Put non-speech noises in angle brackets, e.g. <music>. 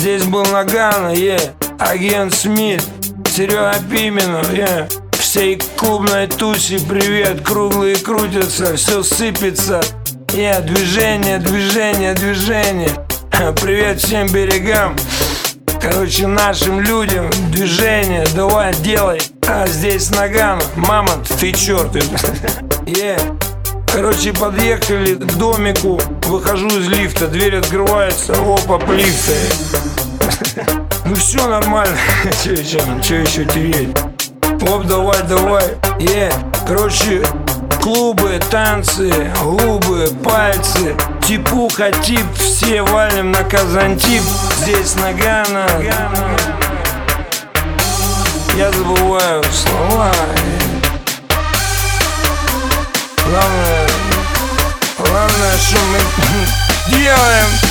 Был Нагано, е, агент Смит, Серега Пименов, е. Всей клубной тусе привет, круглые крутятся, все сыпется. Я движение, движение, движение. <laughs> Привет всем берегам. Короче, нашим людям движение, давай, делай. А здесь Наган, мама, ты черт. Yeah. <laughs> Короче, подъехали к домику, выхожу из лифта, дверь открывается, опа, плифта. Ну все нормально, че еще, че еще тереть? Оп, давай, давай, е, yeah. короче, клубы, танцы, губы, пальцы, типуха, тип, все валим на Казантип, здесь Нагана. Я забываю слова. DRM.